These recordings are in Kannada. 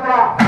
pra trás.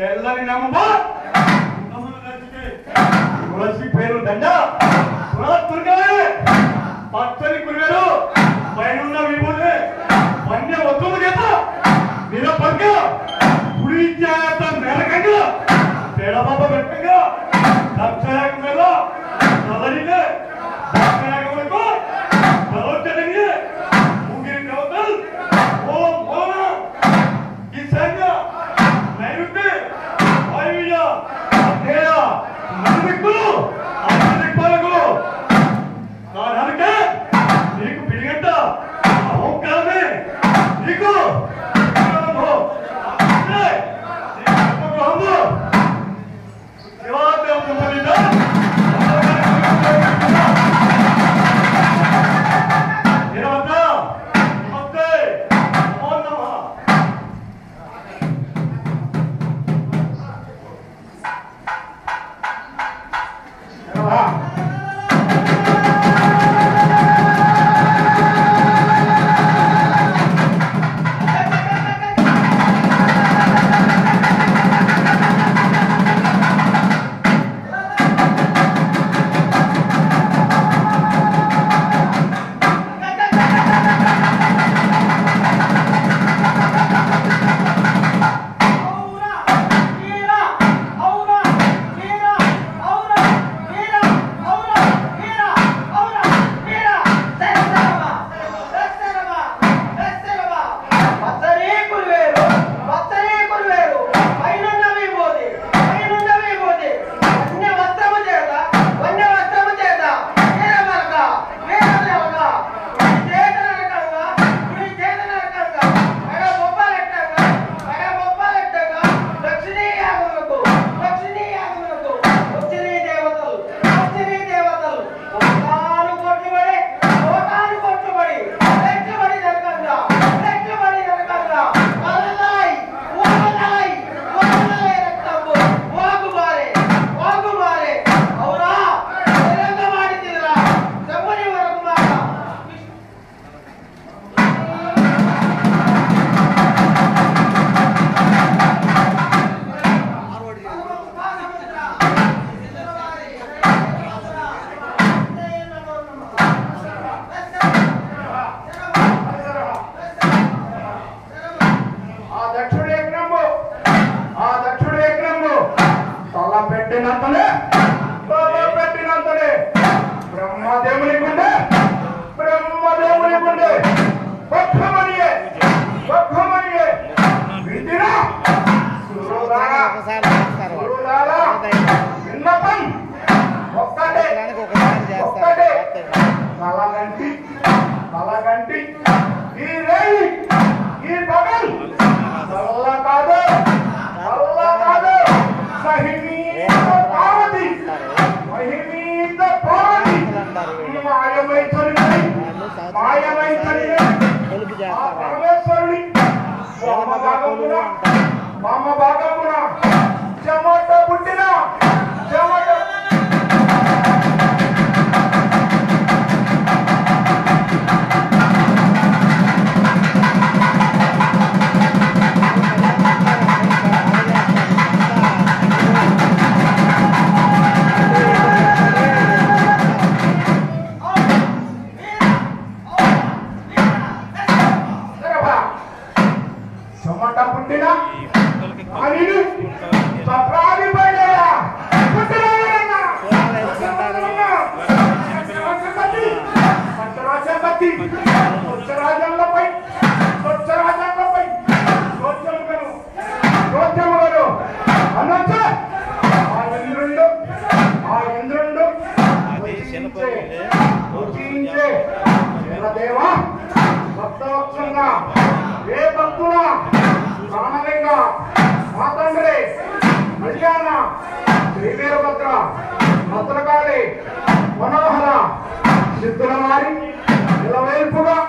ಬೆಲ್ಲಾರಿ ನಂಬು ನಮ್ಮನ ಕರ್ತಿಗೆ ಕುಲಶಿ ಫೇರು ದಂಜಾ ಪುರಾ ದುರ್ಗೇ ಪತ್ತಿ ಕುರುವೇರು ಮೈನಣ್ಣ ವಿಮೋತೆ ಬನ್ನೇ ಒತ್ತುಗೆತ ನಿರಪರ್ಗೆ ಹುಳಿ ಇತ್ಯಾತ ನರಕಂಗೆ ಬೆಲ್ಲಾ ಬೆಟ್ಟಂಗ ದಕ್ಕೇಗ ಮೇಗಾ ಸಾವರಿನೇ ದಕ್ಕೇಗ you hear me? ఏ భక్తుల రామలింగ మాతండ్రి కళ్యాణ శ్రీవీరభద్ర భద్రకాళి మనోహర సిద్ధుల వారి నిలవేల్పుగా